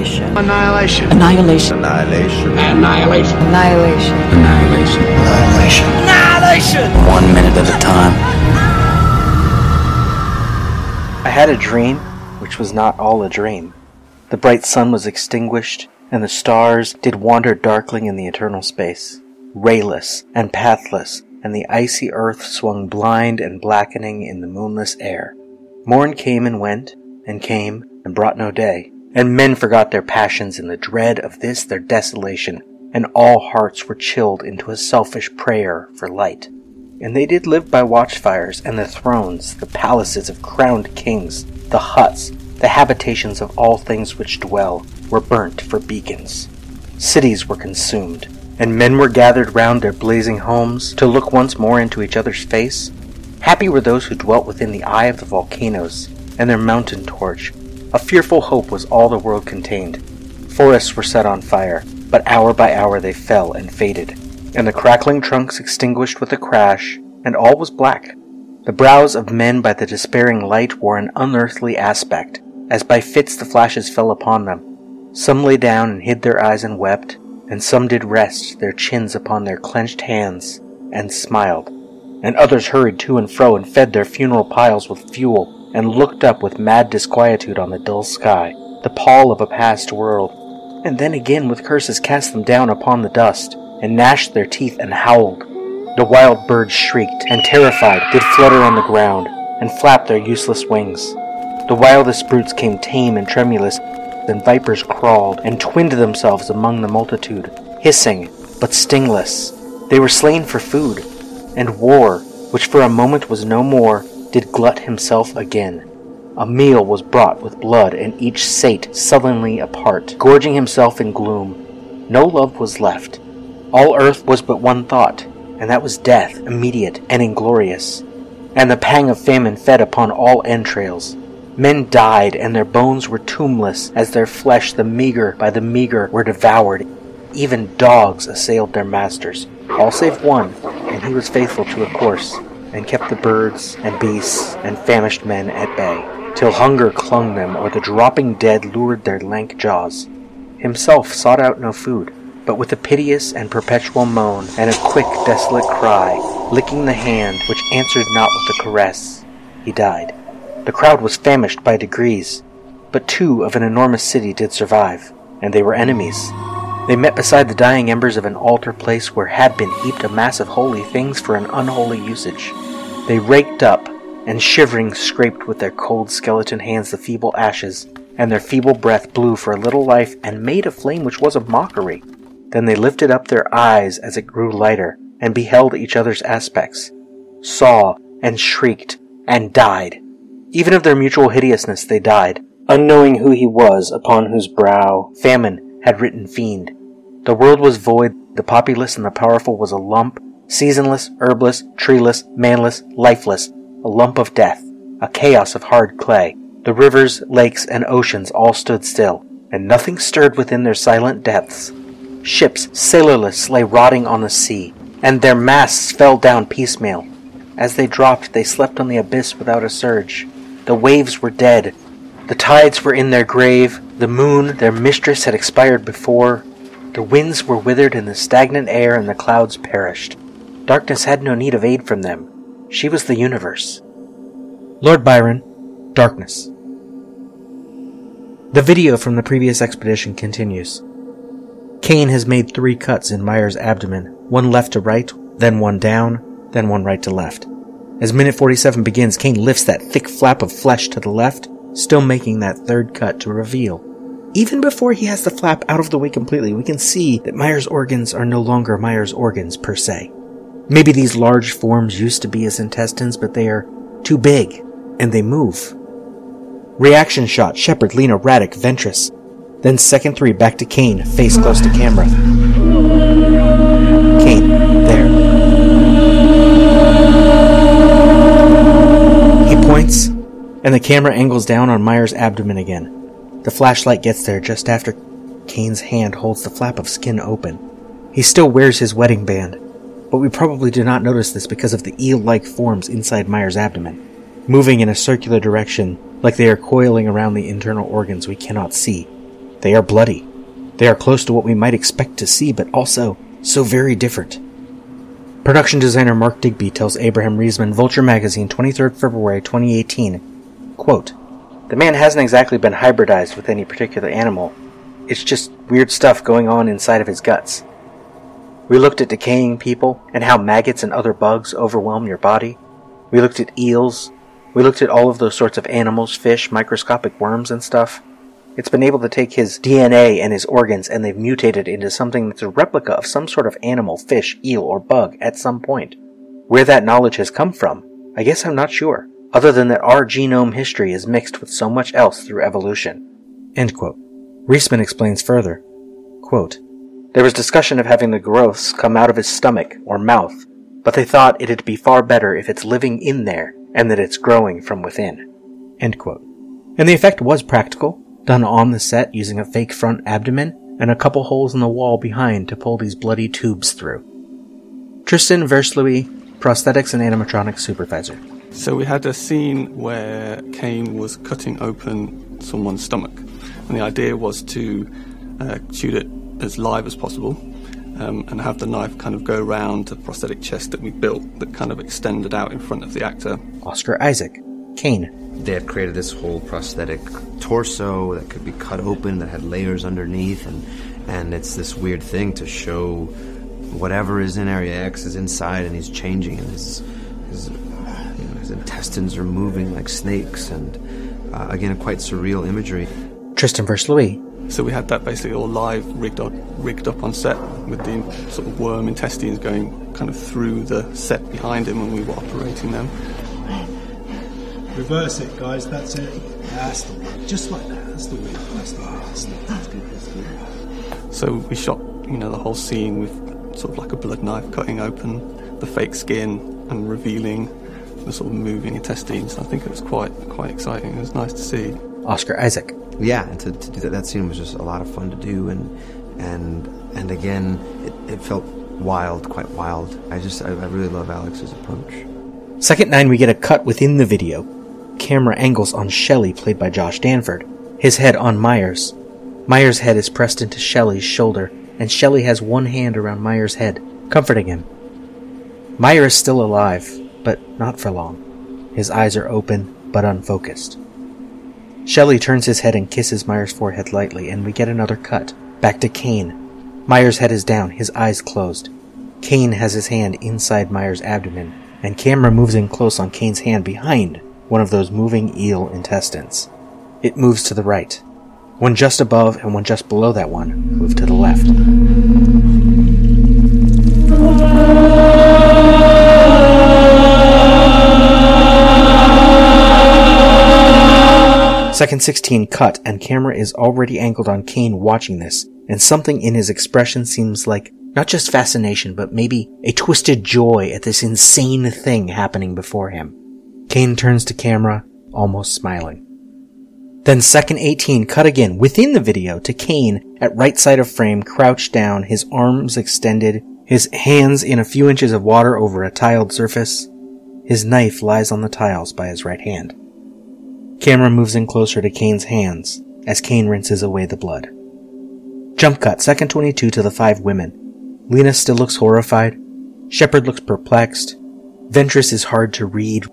Annihilation. Annihilation. Annihilation. Annihilation. Annihilation. Annihilation. Annihilation. Annihilation. Annihilation. One minute at a time. I had a dream, which was not all a dream. The bright sun was extinguished, and the stars did wander darkling in the eternal space, rayless and pathless, and the icy earth swung blind and blackening in the moonless air. Morn came and went, and came, and brought no day, and men forgot their passions in the dread of this their desolation, and all hearts were chilled into a selfish prayer for light. And they did live by watchfires, and the thrones, the palaces of crowned kings, the huts, the habitations of all things which dwell, were burnt for beacons. Cities were consumed, and men were gathered round their blazing homes to look once more into each other's face. Happy were those who dwelt within the eye of the volcanoes and their mountain torch. A fearful hope was all the world contained. Forests were set on fire, but hour by hour they fell and faded, and the crackling trunks extinguished with a crash, and all was black. The brows of men by the despairing light wore an unearthly aspect, as by fits the flashes fell upon them. Some lay down and hid their eyes and wept, and some did rest their chins upon their clenched hands and smiled. And others hurried to and fro and fed their funeral piles with fuel and looked up with mad disquietude on the dull sky, the pall of a past world, and then again with curses cast them down upon the dust and gnashed their teeth and howled. The wild birds shrieked and terrified did flutter on the ground and flap their useless wings. The wildest brutes came tame and tremulous and vipers crawled and twinned themselves among the multitude, hissing, but stingless. They were slain for food, and war, which for a moment was no more, did glut himself again. A meal was brought with blood, and each sate sullenly apart, gorging himself in gloom. No love was left. All earth was but one thought, and that was death, immediate and inglorious. And the pang of famine fed upon all entrails. Men died, and their bones were tombless, as their flesh, the meager by the meager, were devoured. Even dogs assailed their masters, all save one, and he was faithful to a course, and kept the birds and beasts and famished men at bay, till hunger clung them, or the dropping dead lured their lank jaws. Himself sought out no food, but with a piteous and perpetual moan, and a quick, desolate cry, licking the hand which answered not with a caress, he died. The crowd was famished by degrees, but two of an enormous city did survive, and they were enemies. They met beside the dying embers of an altar place where had been heaped a mass of holy things for an unholy usage. They raked up, and shivering scraped with their cold skeleton hands the feeble ashes, and their feeble breath blew for a little life and made a flame which was a mockery. Then they lifted up their eyes as it grew lighter, and beheld each other's aspects, saw, and shrieked, and died. Even of their mutual hideousness they died, unknowing who he was upon whose brow famine had written fiend. The world was void, the populous and the powerful was a lump, seasonless, herbless, treeless, manless, lifeless, a lump of death, a chaos of hard clay. The rivers, lakes, and oceans all stood still, and nothing stirred within their silent depths. Ships, sailorless, lay rotting on the sea, and their masts fell down piecemeal. As they dropped, they slept on the abyss without a surge. The waves were dead. The tides were in their grave. The moon, their mistress, had expired before. The winds were withered in the stagnant air, and the clouds perished. Darkness had no need of aid from them. She was the universe. Lord Byron, Darkness. The video from the previous expedition continues. Kane has made three cuts in Meyer's abdomen, one left to right, then one down, then one right to left. As minute 47 begins, Kane lifts that thick flap of flesh to the left, still making that third cut to reveal. Even before he has the flap out of the way completely, we can see that Myers' organs are no longer Myers' organs per se. Maybe these large forms used to be his intestines, but they are too big, and they move. Reaction shot, Shepard, Lena, Radek, Ventress. Then second three, back to Kane, face close to camera. Kane, there. He points, and the camera angles down on Myers' abdomen again. The flashlight gets there just after Kane's hand holds the flap of skin open. He still wears his wedding band, but we probably do not notice this because of the eel-like forms inside Myers' abdomen, moving in a circular direction like they are coiling around the internal organs we cannot see. They are bloody. They are close to what we might expect to see, but also so very different. Production designer Mark Digby tells Abraham Reisman, Vulture Magazine, 23rd February 2018, quote, The man hasn't exactly been hybridized with any particular animal. It's just weird stuff going on inside of his guts. We looked at decaying people and how maggots and other bugs overwhelm your body. We looked at eels. We looked at all of those sorts of animals, fish, microscopic worms and stuff. It's been able to take his DNA and his organs and they've mutated into something that's a replica of some sort of animal, fish, eel, or bug at some point. Where that knowledge has come from, I guess I'm not sure, other than that our genome history is mixed with so much else through evolution. End quote. Reisman explains further. Quote, there was discussion of having the growths come out of his stomach or mouth, but they thought it'd be far better if it's living in there and that it's growing from within. End quote. And the effect was practical, done on the set using a fake front abdomen and a couple holes in the wall behind to pull these bloody tubes through. Tristan Versluis, prosthetics and animatronics supervisor. So we had a scene where Kane was cutting open someone's stomach, and the idea was to uh, shoot it as live as possible um, and have the knife kind of go around the prosthetic chest that we built that kind of extended out in front of the actor. Oscar Isaac, Kane. They had created this whole prosthetic torso that could be cut open that had layers underneath, and and it's this weird thing to show whatever is in Area X is inside, and he's changing, and his his, you know, his intestines are moving like snakes, and uh, again, quite surreal imagery. Tristan Versluis. so we had that basically all live, rigged up, rigged up on set with the sort of worm intestines going kind of through the set behind him when we were operating them. Reverse it, guys. That's it. That's the way. Just like that. That's the way. That's the way. That's, the, that's good. That's good. So we shot, you know, the whole scene with sort of like a blood knife cutting open the fake skin and revealing the sort of moving intestines. I think it was quite quite exciting. It was nice to see. Oscar Isaac. Yeah, and to, to do that, that scene was just a lot of fun to do, and and and again, it, it felt wild, quite wild. I just, I, I really love Alex's approach. Second nine, we get a cut within the video. Camera angles on Shelley, played by Josh Danford. His head on Myers. Myers' head is pressed into Shelley's shoulder, and Shelley has one hand around Myers' head, comforting him. Meyer is still alive, but not for long. His eyes are open, but unfocused. Shelley turns his head and kisses Myers' forehead lightly, and we get another cut. Back to Kane. Myers' head is down, his eyes closed. Kane has his hand inside Myers' abdomen, and camera moves in close on Kane's hand behind one of those moving eel intestines. It moves to the right. One just above and one just below that one move to the left. Second 16 cut, and camera is already angled on Kane watching this, and something in his expression seems like not just fascination, but maybe a twisted joy at this insane thing happening before him. Kane turns to camera, almost smiling. Then second 18 cut again within the video to Kane at right side of frame, crouched down, his arms extended, his hands in a few inches of water over a tiled surface. His knife lies on the tiles by his right hand. Camera moves in closer to Kane's hands as Kane rinses away the blood. Jump cut, second 22 to the five women. Lena still looks horrified. Shepard looks perplexed. Ventress is hard to read.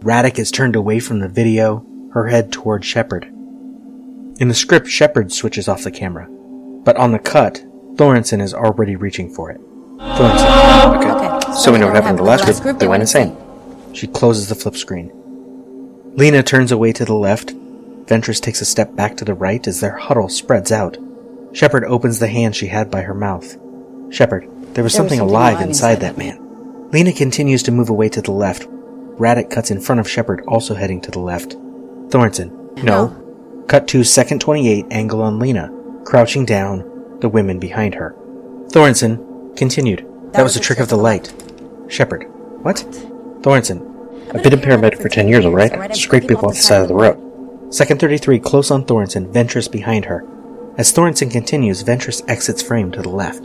Radek is turned away from the video, her head toward Shepard. In the script, Shepard switches off the camera. But on the cut, Thorensen is already reaching for it. Thorensen. Okay. Okay. So we know what happened in the last group. group. They went insane. She closes the flip screen. Lena turns away to the left. Ventress takes a step back to the right as their huddle spreads out. Shepard opens the hand she had by her mouth. Shepard, there was something alive inside that man. Lena continues to move away to the left. Radek cuts in front of Shepard, also heading to the left. Thorensen, no. Cut to second 28, angle on Lena, crouching down, the women behind her. Thorensen continued. That, was a trick of the light. Shepard, what? Thorensen, I've been a paramedic for 10 years, alright? Scrape people off the side of the road. Second 33, close on Thorensen, Ventress behind her. As Thorensen continues, Ventress exits frame to the left.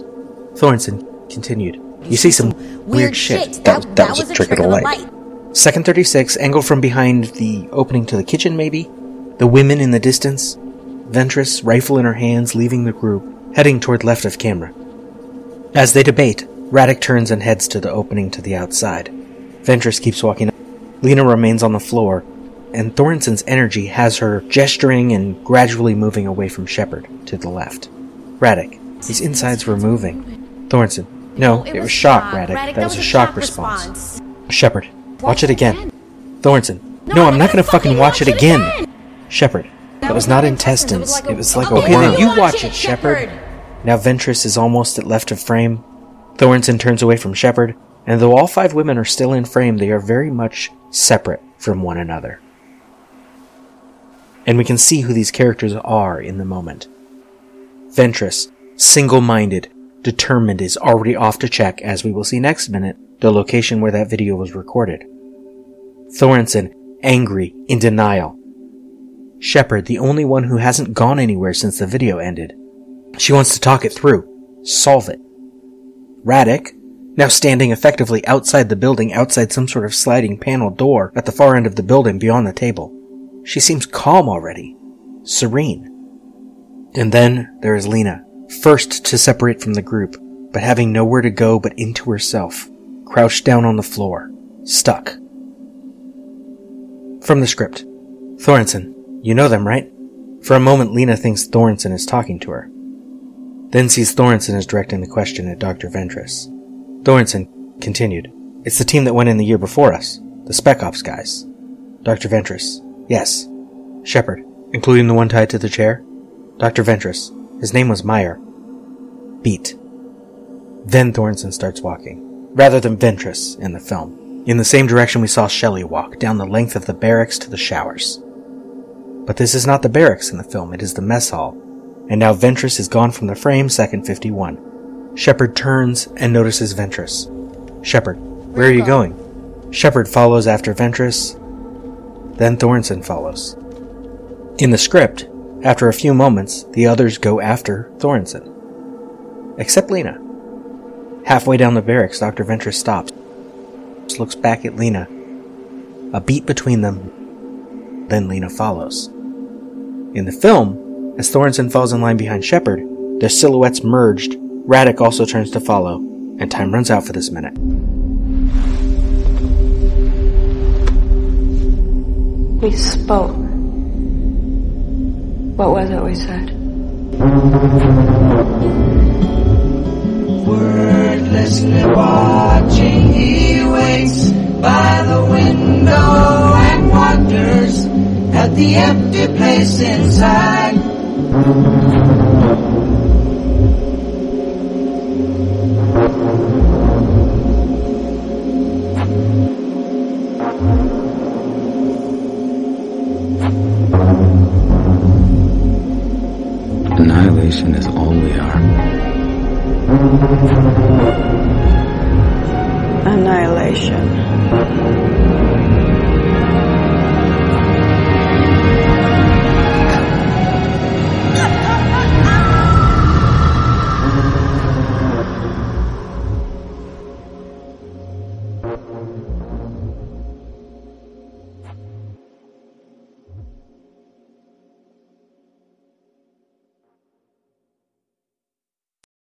Thorensen continued. You see some weird, shit. That, that, was, a trick, of the light. Second 36, angle from behind the opening to the kitchen, maybe? The women in the distance? Ventress, rifle in her hands, leaving the group, heading toward left of camera. As they debate, Radek turns and heads to the opening to the outside. Ventress keeps walking. Lena remains on the floor, and Thorensen's energy has her gesturing and gradually moving away from Shepard to the left. Radek, these insides were moving. Thorensen, no, it, was shock, Radek. That, was a shock, response. Shepard, watch it again. Thorensen, no, I'm not gonna fucking watch it again. Shepard, that was not intestines. It was like a Okay, worm. then you watch it, Shepard. Now Ventress is almost at left of frame. Thorensen turns away from Shepard, and though all five women are still in frame, they are very much separate from one another. And we can see who these characters are in the moment. Ventress, single minded, determined, is already off to check, as we will see next minute, the location where that video was recorded. Thorensen, angry, in denial. Shepard, the only one who hasn't gone anywhere since the video ended. She wants to talk it through, solve it. Radek, now standing effectively outside the building, outside some sort of sliding panel door at the far end of the building beyond the table. She seems calm already, serene. And then there is Lena, first to separate from the group, but having nowhere to go but into herself, crouched down on the floor, stuck. From the script Thorensen, you know them, right? For a moment, Lena thinks Thorensen is talking to her. Then sees Thorensen is directing the question at Dr. Ventress. Thorensen continued, It's the team that went in the year before us, the Spec Ops guys. Dr. Ventress, yes. Shepard, including the one tied to the chair? Dr. Ventress, his name was Meyer. Beat. Then Thorensen starts walking, rather than Ventress in the film, in the same direction we saw Shelley walk, down the length of the barracks to the showers. But this is not the barracks in the film, it is the mess hall. And now Ventress is gone from the frame, second 51. Shepard turns and notices Ventress. Shepard, where are you going? Shepard follows after Ventress. Then Thorensen follows. In the script, after a few moments, the others go after Thorensen. Except Lena. Halfway down the barracks, Dr. Ventress stops, looks back at Lena. A beat between them, then Lena follows. In the film, as Thorensen falls in line behind Shepard, their silhouettes merged. Radek also turns to follow, and time runs out for this minute. We spoke. What was it we said? Wordlessly watching, he waits by the window and wonders at the empty place inside. Annihilation.